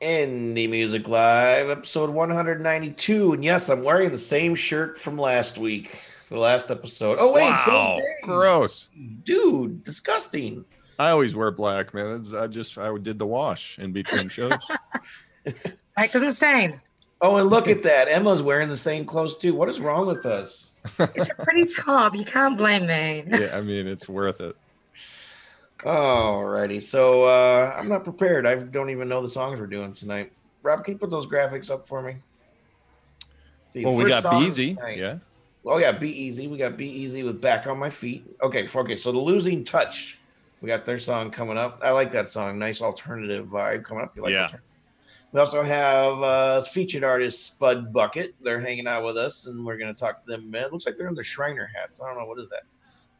Indie Music Live, episode 192. And yes, I'm wearing the same shirt from last week, the last episode. Oh, wait, wow, so is Dave. gross. Dude, disgusting. I always wear black, man. It's- I just I did the wash in between shows. Black doesn't stain. Oh, and look at that. Emma's wearing the same clothes too. What is wrong with us? It's a pretty top. You can't blame me. yeah, I mean it's worth it. Alrighty, so uh, I'm not prepared. I don't even know the songs we're doing tonight. Rob, can you put those graphics up for me? See, Well, we got Beezy, tonight. Yeah. Oh yeah, Beezy. We got Beezy with Back on My Feet. Okay, okay. So the Losing Touch, we got their song coming up. I like that song. Nice alternative vibe coming up. You like Yeah. We also have uh, featured artist Spud Bucket. They're hanging out with us, and we're gonna talk to them. It looks like they're in their Shriner hats. I don't know what is that.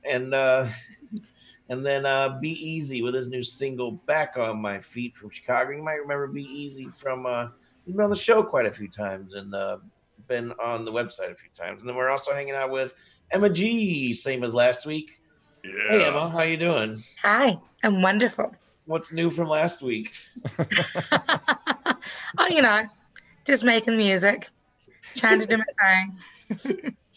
And uh, and then uh, Beezy with his new single Back on My Feet from Chicago. You might remember Beezy from uh, he's been on the show quite a few times and uh, been on the website a few times. And then we're also hanging out with Emma G, same as last week. Yeah. Hey Emma, how you doing? Hi, I'm wonderful. What's new from last week? oh, you know, just making music, trying to do my thing.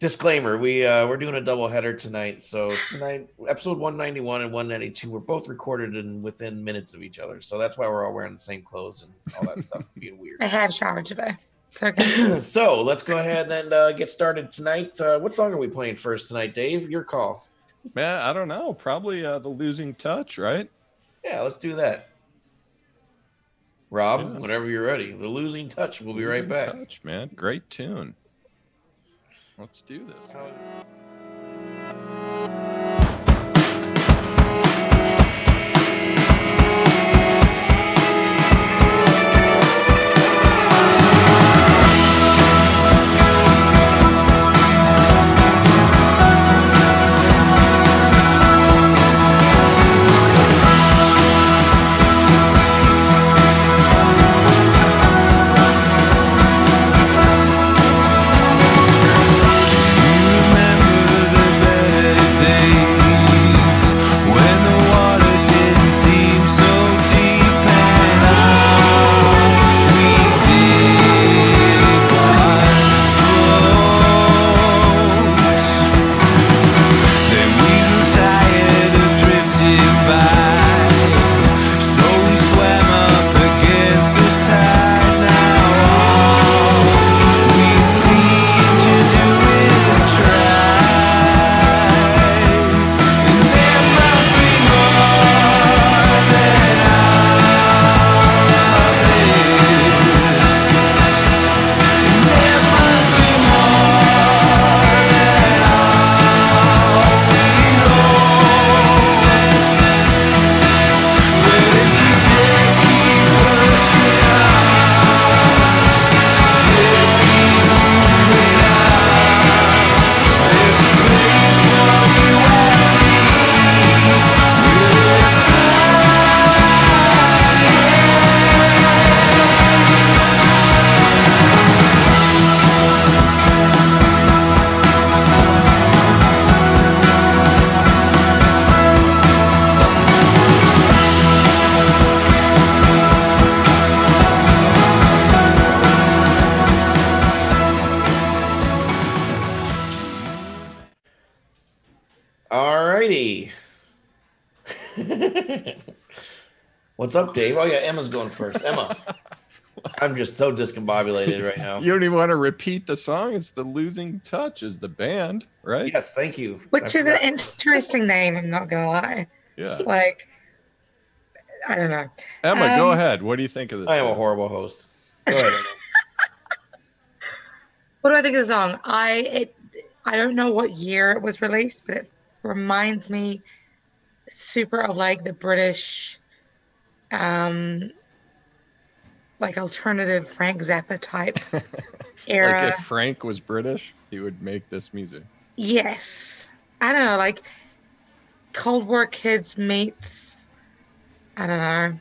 Disclaimer: We uh, we're doing a double header tonight. So tonight, episode 191 and 192 were both recorded in within minutes of each other. So that's why we're all wearing the same clothes and all that stuff. Being weird. I have showered today. It's okay. so let's go ahead and uh, get started tonight. Uh, what song are we playing first tonight, Dave? Your call. Man, I don't know. Probably uh, the losing touch, right? Yeah, let's do that. Rob, Yeah. whenever you're ready. The losing touch. We'll be right back. Touch, man. Great tune. Let's do this. What's up, Dave? Oh yeah, Emma's going first. Emma. I'm just so discombobulated right now. You don't even want to repeat the song. It's the losing touch is the band, right? Yes, thank you. Which I is an interesting name, I'm not going to lie. Yeah. Like, I don't know. Emma, go Um, ahead. What do you think of this? I am a horrible host. Go ahead. What do I think of the song? I it I don't know what year it was released, but it reminds me super of like the British um like alternative Frank Zappa type era. like if Frank was British, he would make this music. yes. I don't know, like Cold War kids meets I don't know.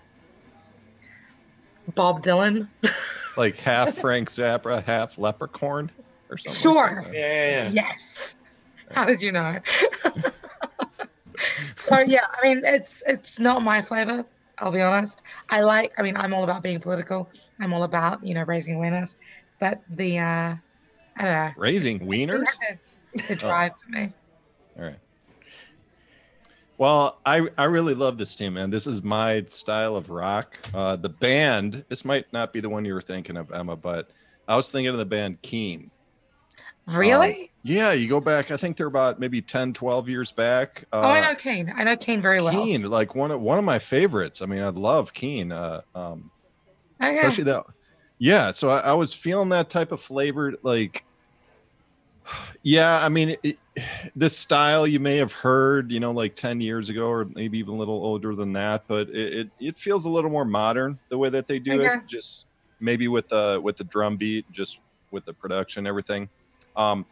Bob Dylan. Like half Frank Zappa, half Leprechaun, or something. Sure. Like Yeah, that. yeah, yeah. Yes. How did you know? so yeah, I mean it's it's not my flavor. I'll be honest. I like. I mean, I'm all about being political. I'm all about you know raising awareness. But the uh, I don't know. Raising wieners? The, the drive for me. All right. Well, I I really love this team, man. This is my style of rock. Uh, the band, this might not be the one you were thinking of, Emma, but I was thinking of the band Keane. Really? Yeah, you go back, I think they're about maybe 10, 12 years back. Uh, oh, I know Keane. I know Keane very well. Keane, like one of one of my favorites. I mean, I love Keane. Uh, um, Oh, yeah. especially that. Yeah, so I, I was feeling that type of flavor, like. Yeah, I mean, it, this style you may have heard, you know, like 10 years ago, or maybe even a little older than that, but it, it, it feels a little more modern the way that they do Okay. it. Just maybe with the with the drum beat, just with the production, everything. Um,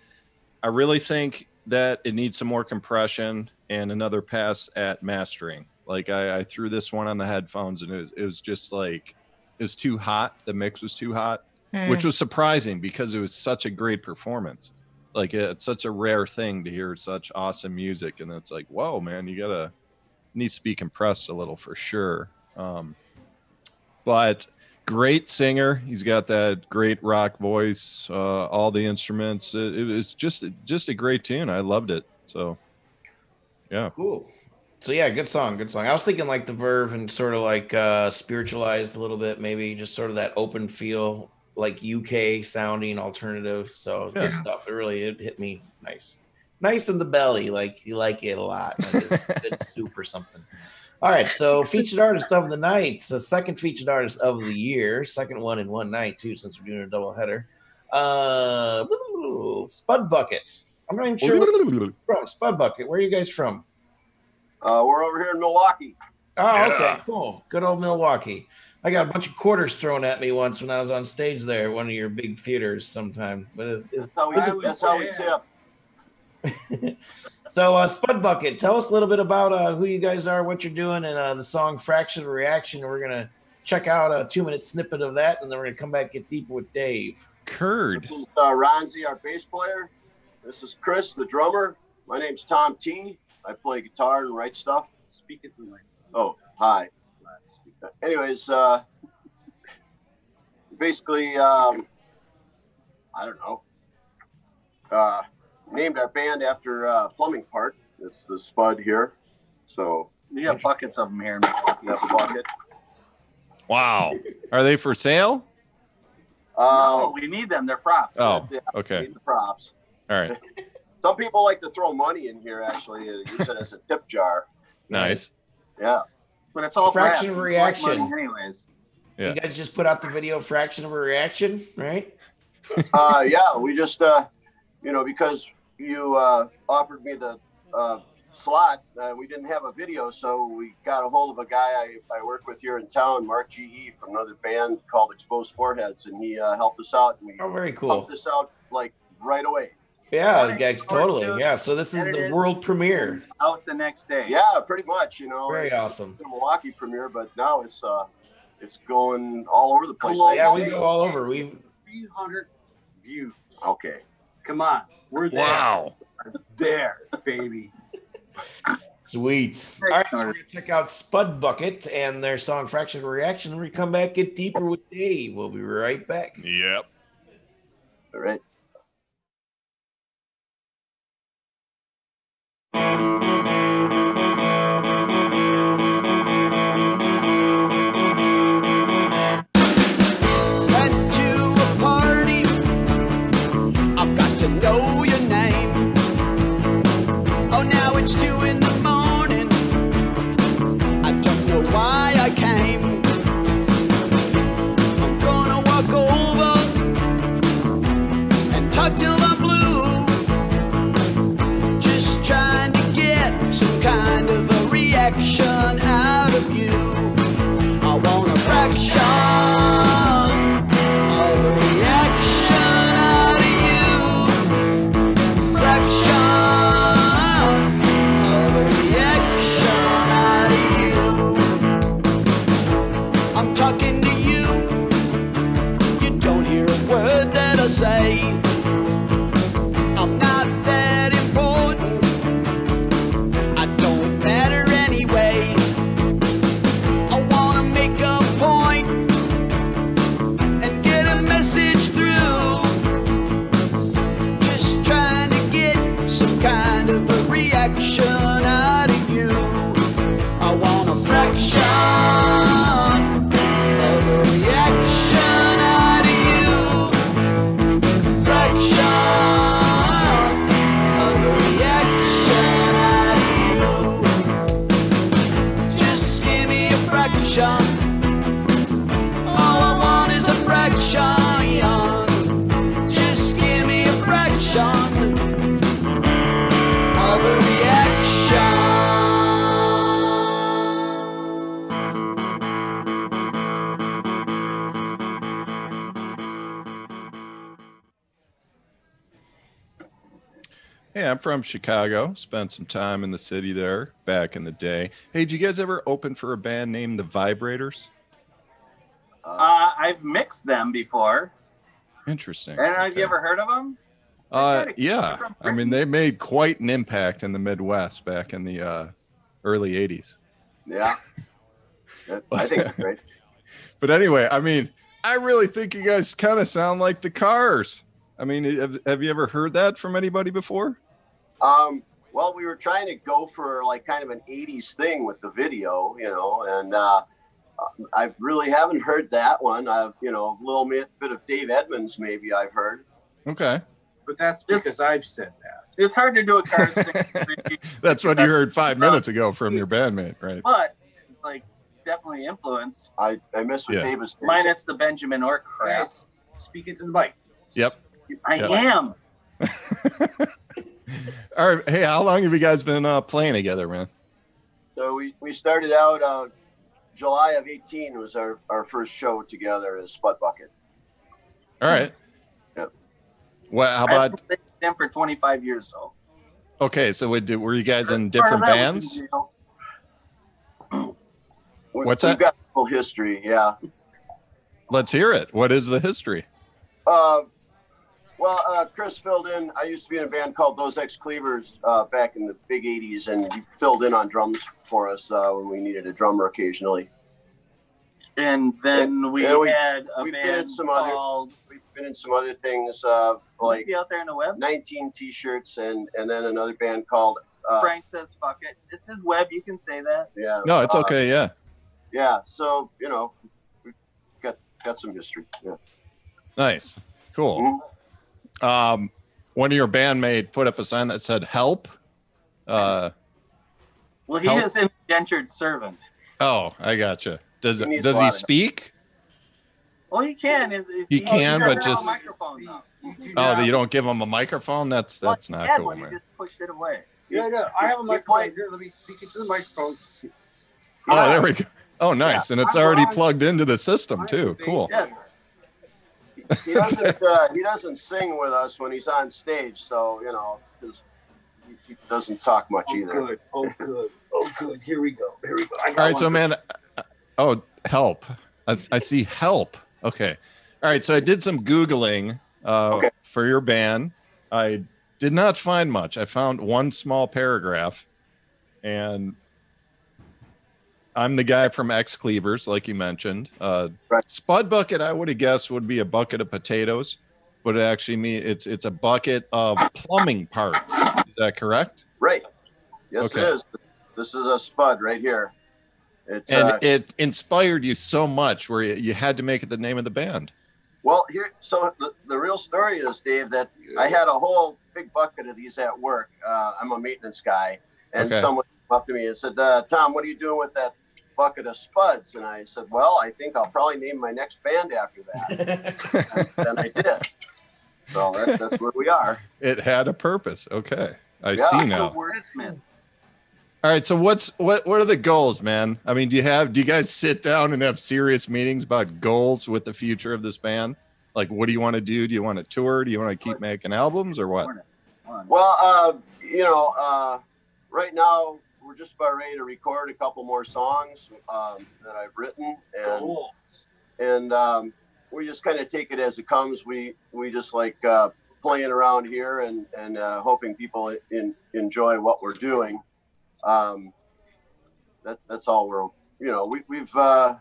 I really think that it needs some more compression and another pass at mastering. Like I, I threw this one on the headphones and it was, it was just like it was too hot. The mix was too hot, Hmm. which was surprising because it was such a great performance. Like it's such a rare thing to hear such awesome music, and it's like, whoa, man, you gotta needs to be compressed a little for sure. Um, but great singer. He's got that great rock voice, uh, all the instruments. It, it was just just a great tune. I loved it. So yeah, Cool. So yeah, good song, good song. I was thinking like the Verve and sort of like uh spiritualized a little bit, maybe just sort of that open feel, like UK sounding alternative. So Yeah. good stuff. It really it hit me nice. Nice in the belly, like you like it a lot. Like it's good soup or something. All right, so featured artist of the night, the second featured artist of the year, second one in one night too, since we're doing a double header. Uh, Spud Bucket. I'm not even sure where you're from. Spud Bucket. Where are you guys from? Uh, we're over here in Milwaukee. Oh, Yeah. okay, cool. Good old Milwaukee. I got a bunch of quarters thrown at me once when I was on stage there, at one of your big theaters sometime. But it's, it's That's how we, I would that's how we tip. so uh, Spud Bucket. Tell us a little bit about uh, who you guys are, what you're doing, and uh, the song "Fraction Reaction." We're gonna check out a two-minute snippet of that, and then we're gonna come back and get deeper with Dave. curd. This is uh, Ronzi, our bass player. This is Chris, the drummer. My name's Tom T. I play guitar and write stuff. Speak it through my Oh, hi. Anyways, uh, basically, um, I don't know. Uh, named our band after uh, plumbing part. It's the Spud here. So We got buckets of them here. in you have the bucket. Wow. Are they for sale? Uh, no, we need them. They're props. Oh, yeah, okay. need the props. All right. Some people like to throw money in here. Actually, uh, use it as a tip jar. Nice. Yeah. But it's all Fraction brass. of reaction. Anyways. Yeah. You guys just put out the video "Fraction of a Reaction," right? uh, yeah, we just, uh, you know, because you uh, offered me the uh, slot, uh, we didn't have a video, so we got a hold of a guy I, I work with here in town, Mark GE, from another band called Exposed Foreheads, and he uh, helped us out, and we Oh, very cool. pumped this out like right away. Yeah, Morning. guys, totally. Yeah. So this is the is. world premiere. Out the next day. Yeah, pretty much, you know. Very it's awesome. the Milwaukee premiere, but now it's uh, it's going all over the place. Cool. Yeah, we go all over. We 300 views. Okay. Come on. We're there. Wow. There, baby. Sweet. All right, so we're gonna check out Spud Bucket and their song "Fraction Reaction." When we come back, get deeper with Dave. We'll be right back. Yep. All right. action. Hey, I'm from Chicago. Spent some time in the city there back in the day. Hey, did you guys ever open for a band named the Vibrators? Uh, Uh, I've mixed them before. Interesting. And have you ever heard of them? Uh, yeah. I mean, they made quite an impact in the Midwest back in the uh, early '80s. yeah. I think it's great. But anyway, I mean, I really think you guys kind of sound like the Cars. I mean, have, have you ever heard that from anybody before? Um, well, we were trying to go for like kind of an 80s thing with the video, you know, and uh, I really haven't heard that one. I've, you know, a little bit, bit of Dave Edmunds, maybe I've heard. Okay. But that's It's- because I've said that. It's hard to do a car stick, That's what you heard five minutes ago from your bandmate, right? but it's like definitely influenced. I, I miss what Yeah. Dave was saying. Minus the Benjamin Orr crap. Guys, speak into the mic. Yep. I Yep. am. All right. Hey, how long have you guys been uh, playing together, man? So we, we started out uh, July of 18 was our, our first show together as Spud Bucket. All right. Yep. Well, how I've about been with them for 25 years, so. okay? So would, were you guys in different bands? in jail. We, What's we've that? got a little history, yeah. Let's hear it. What is the history? Uh, well, uh, Chris filled in. I used to be in a band called Those Ex Cleavers uh, back in the big 80s, and he filled in on drums for us uh, when we needed a drummer occasionally. And then we Yeah, we- had a we've been in band some other- called. We've been in some other things uh, like be out there in the web. 19 t shirts and, and then another band called. Uh, Frank says, "Fuck it." This is web. You can say that. yeah. No, it's uh, okay. Yeah. Yeah, so, you know, we've got, got some history. Yeah. Nice. Cool. Mhm. Um, one of your bandmate put up a sign that said "Help." Uh, Well, he Help. is an indentured servant. oh, I gotcha. Does He does he speak? Well, he can. If, if He he can, but just- a microphone though. You do Oh, not- you don't give him a microphone? That's Well, that's he not had cool, one, man. He just pushed it away. Yeah, no, I have a microphone here. Let me speak into the microphone. Oh, there we go. Oh, nice. And it's I'm already Ron. plugged into the system too. Cool. Yes. He doesn't, uh, he doesn't sing with us when he's on stage, so, you know, 'cause he, he doesn't talk much Oh, either. good. Oh, good. Oh, good. Here we go. Here we go. I got All right, one so for- man, uh, oh, help. I, I see help. Okay. All right, so I did some Googling uh, Okay. for your band. I did not find much. I found one small paragraph, and I'm the guy from X Cleavers, like you mentioned. Uh, Right. Spud bucket, I would have guessed would be a bucket of potatoes, but it actually mean it's it's a bucket of plumbing parts. Is that correct? Right. Yes, Okay. it is. This is a Spud right here. It's And uh, it inspired you so much where you, you had to make it the name of the band. well here. So the, the real story is, Dave, that I had a whole big bucket of these at work. Uh, I'm a maintenance guy, and Okay. someone came up to me and said, uh, "Tom, what are you doing with that bucket of Spuds?" And I said, "Well, I think I'll probably name my next band after that." and I did. So that, that's where we are. It had a purpose. Okay. I Yeah. see now. wordsmith. All right. So what's what what are the goals, man? I mean, do you have do you guys sit down and have serious meetings about goals with the future of this band? Like what do you want to do? Do you want to tour? Do you want to keep making albums or what? Well, uh, you know, uh, right now we're just about ready to record a couple more songs um, that I've written, and Goals. and um, we just kind of take it as it comes. We we just like uh, playing around here and and uh, hoping people in, enjoy what we're doing. Um, that that's all we're you know we, we've uh,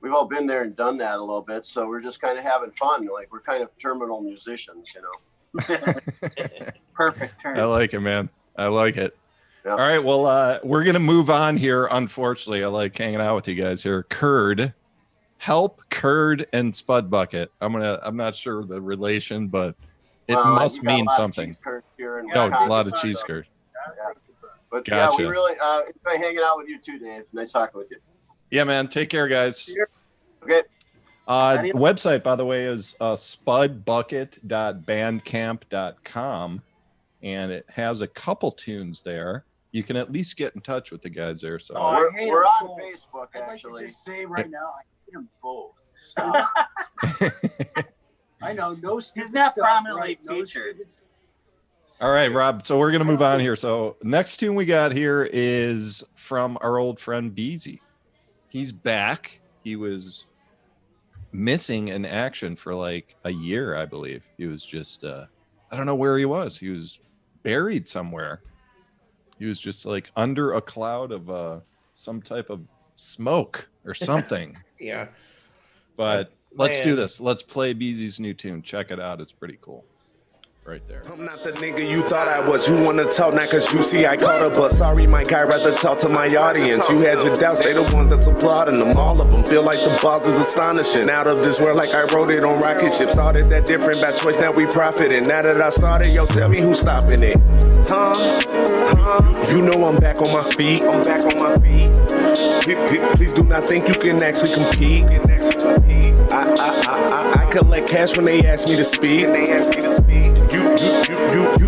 we've all been there and done that a little bit, so we're just kind of having fun. Like we're kind of terminal musicians, you know. Perfect term. I like it, man. I like it. All right. Well, uh, we're gonna move on here. Unfortunately, I like hanging out with you guys here. Curd, help, curd, and spud bucket. I'm gonna. I'm not sure the relation, but it Well, must we've got a mean something. here No, a lot of cheese curd. But yeah, we Gotcha. really uh, enjoy hanging out with you too, Dave. It's nice talking with you. Yeah, man. Take care, guys. Okay. Uh, Adios. website, by the way, is uh, spudbucket.bandcamp.com, and it has a couple tunes there. You can at least get in touch with the guys there. So Oh, I We're, hate we're them on both. Facebook I'd like to actually. just say right now, I hate them both. Stop. I know, no stupid not stuff, prominently right? No featured. stupid stuff. All right, Rob. So we're gonna move on here. So next tune we got here is from our old friend Beezy. He's back. He was missing in action for like a year, I believe. He was just uh I don't know where he was. He was buried somewhere. He was just like under a cloud of uh some type of smoke or something. Yeah. but let's do this. Let's play Beezy's new tune. Check it out. It's pretty cool. Right there. I'm not the nigga you thought I was. You wanna talk now cause you see I caught up. But sorry, Mike, I'd rather talk to my audience. You had your doubts, they the ones that's applauding them. All of them feel like the boss is astonishing. Out of this world, like I wrote it on rocket ships. Started that different by choice, now we profiting. Now that I started, yo, tell me who's stopping it. Huh? Huh? You know I'm back on my feet. I'm back on my feet. Please, do not think you can actually compete. I, I, I, I, I collect cash when they ask me to speak. They ask me to speak. You,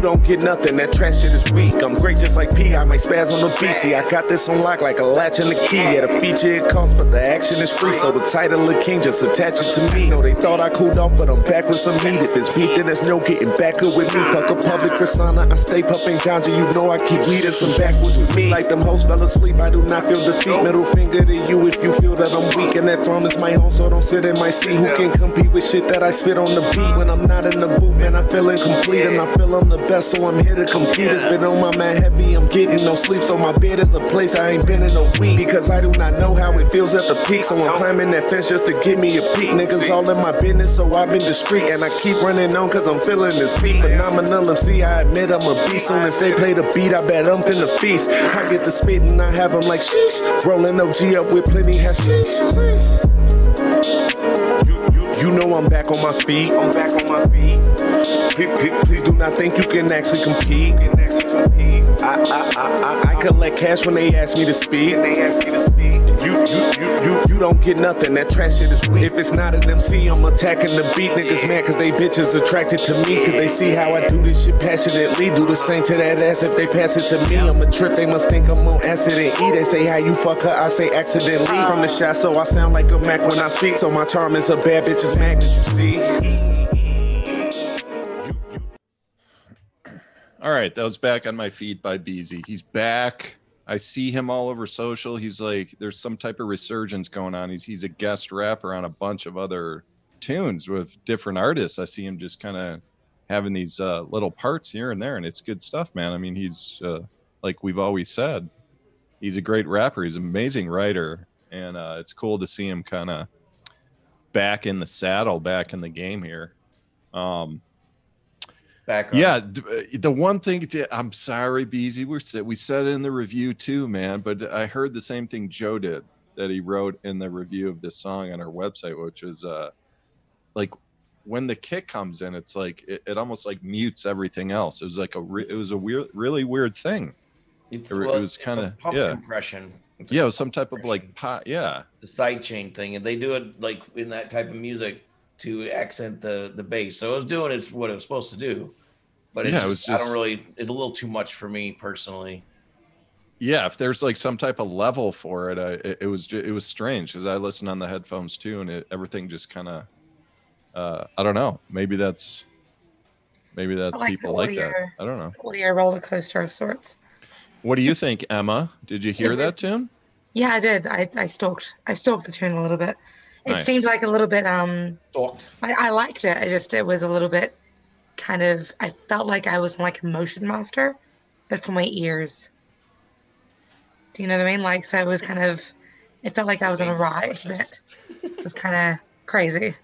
don't get nothing. That trash shit is weak. I'm great just like P. I might spaz on the beat. See, I got this on lock like a latch and a key. Yeah, the feature it costs, but the action is free. So the title of king just attach it to me. No, they thought I cooled off, but I'm back with some heat. If it's beat, then there's no getting back up with me. Fuck a public persona. I stay pumping ganja. You know I keep bleeding some backwoods with me. Like them hoes fell asleep. I do not feel defeat. Middle finger to you if you feel that I'm weak. And that throne is my home, so don't sit in my seat. Who can compete with shit that I spit on the beat? When I'm not in the booth, man, I feel incomplete. And I feel I'm the best, so I'm here to compete. It's been on my mind heavy. I'm getting no sleep, so my bed is a place I ain't been in a week. Because I do not know how it feels at the peak. So I'm climbing that fence just to give me a peek. Niggas all in my business, so I've been discreet. And I keep running on cause I'm feeling this beat. Phenomenal MC, I admit I'm a beast. Soon as they play the beat, I bet I'm finna feast. I get the spit and I have them like sheesh. Rolling OG up with plenty hashish. You, know I'm back on my feet. I'm back on my feet. Please, do not think you can actually compete. I, I, I, I, I collect cash when they ask me to speak. They ask me to speak. You, you, you, you, don't get nothing. That trash shit is weak. If it's not an MC, I'm attacking the beat. Niggas mad cause they bitches attracted to me. Cause they see how I do this shit passionately. Do the same to that ass if they pass it to me. I'm a trip, they must think I'm on acid and E. They say how you fuck her, I say accidentally. From the shot, so I sound like a Mac when I speak. So my charm is a bad bitch's Mac, you see? All right, that was back on my feed by Beezy. He's back. I see him all over social. He's like, there's some type of resurgence going on. He's he's a guest rapper on a bunch of other tunes with different artists. I see him just kind of having these uh, little parts here and there, and it's good stuff, man. I mean, he's uh, like we've always said, he's a great rapper. He's an amazing writer, and uh, it's cool to see him kind of back in the saddle, back in the game here. Um, Back on. yeah, uh, the one thing to, I'm sorry, Beezy, we said we said it in the review too, man. But I heard the same thing Joe did that he wrote in the review of this song on our website, which is uh, like when the kick comes in, it's like it, it almost like mutes everything else. It was like a re- it was a weird, really weird thing. It's, It well, was kinda- yeah. compression. Yeah, it was some type of like pot. Yeah, the side chain thing, and they do it like in that type of music to accent the the bass. So it was doing its what it was supposed to do, but it's Yeah, it was just, I don't really. It's a little too much for me personally. yeah. If there's like some type of level for it, I, it, it was ju- it was strange because I listened on the headphones too, and it, everything just kind of uh, I don't know. Maybe that's maybe that I like people the like that. I don't know. audio roller coaster of sorts. What do you think, Emma? Did you hear It that tune? Yeah, I did. I, I stalked. I stalked the tune a little bit. It Nice. seemed like a little bit. Um, Stalked. I, I liked it. I just it was a little bit, kind of. I felt like I was like a motion master, but for my ears. Do you know what I mean? Like so, it was kind of. It felt like I was on a ride that was kind of crazy.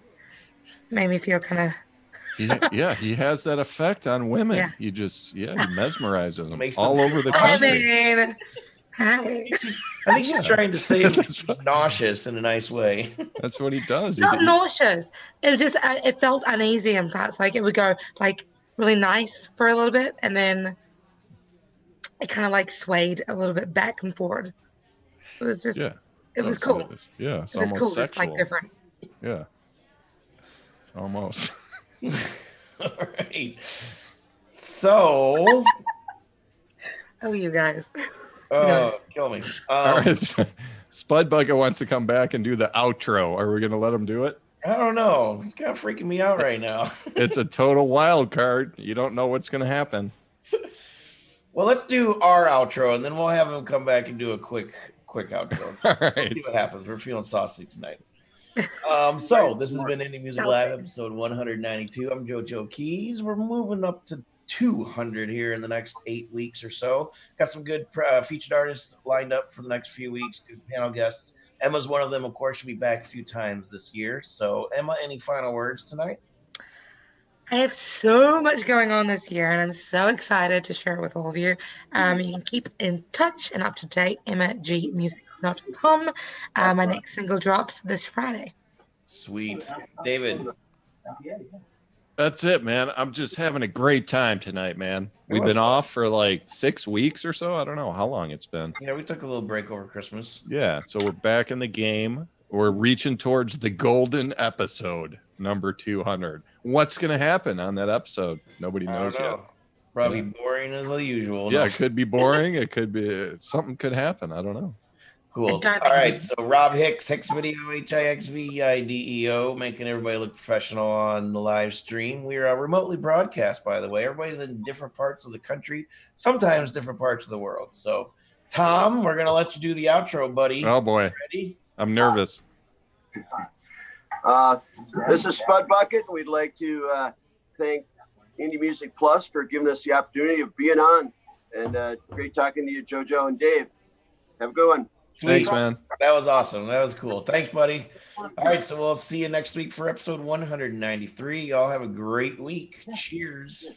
Made me feel kind of. He, yeah, he has that effect on women. Yeah. He just yeah, he mesmerizes them Makes all them- over the I country. mean, hi. I think she's trying to say That's what- nauseous in a nice way. That's what he does. He, not he- nauseous. It was just uh, it felt uneasy in parts. Like it would go like really nice for a little bit, and then it kind of like swayed a little bit back and forward. It was just Yeah. It was cool. it is. Yeah, it's It was almost cool. It's sexual. like different. Yeah. Almost. All right. So, Oh, you guys. Oh, kill me. All Um, right. Spud Bucket wants to come back and do the outro. Are we going to let him do it? I don't know. It's kind of freaking me out right now. It's a total wild card. You don't know what's going to happen. Well, let's do our outro, and then we'll have him come back and do a quick, quick outro. All We'll see what happens. We're feeling saucy tonight. Um, so this has been Indie Music Saucy. Live, episode 192. I'm JoJo Keys. We're moving up to 200 here in the next eight weeks or so. Got some good uh, featured artists lined up for the next few weeks. Good panel guests. Emma's one of them. Of course, she'll be back a few times this year. So, Emma, any final words tonight? I have so much going on this year, and I'm so excited to share it with all of you. Um, you can keep in touch and up to date, emmagmusic.com. Uh, my next single drops this Friday. Sweet, David. That's it, man. I'm just having a great time tonight, man. We've been off for like six weeks or so. I don't know how long it's been. Yeah, we took a little break over Christmas. Yeah, so we're back in the game. We're reaching towards the golden episode, number 200. What's going to happen on that episode? Nobody I knows don't yet. Probably boring as usual. Yeah, it could be boring. It could be something could happen. I don't know. Cool. And All don't right. think So Rob Hicks, Hix Video, H I X V I D E O, making everybody look professional on the live stream. We are uh, remotely broadcast, by the way. Everybody's in different parts of the country, sometimes different parts of the world. So, Tom, we're gonna let you do the outro, buddy. Oh boy, Ready? I'm nervous. Uh, this is Spud Bucket. We'd like to uh, thank Indie Music Plus for giving us the opportunity of being on. And uh, great talking to you, JoJo and Dave. Have a good one. Thanks, man. That was awesome. That was cool. Thanks, buddy. All right. So we'll see you next week for episode 193. Y'all have a great week. Cheers.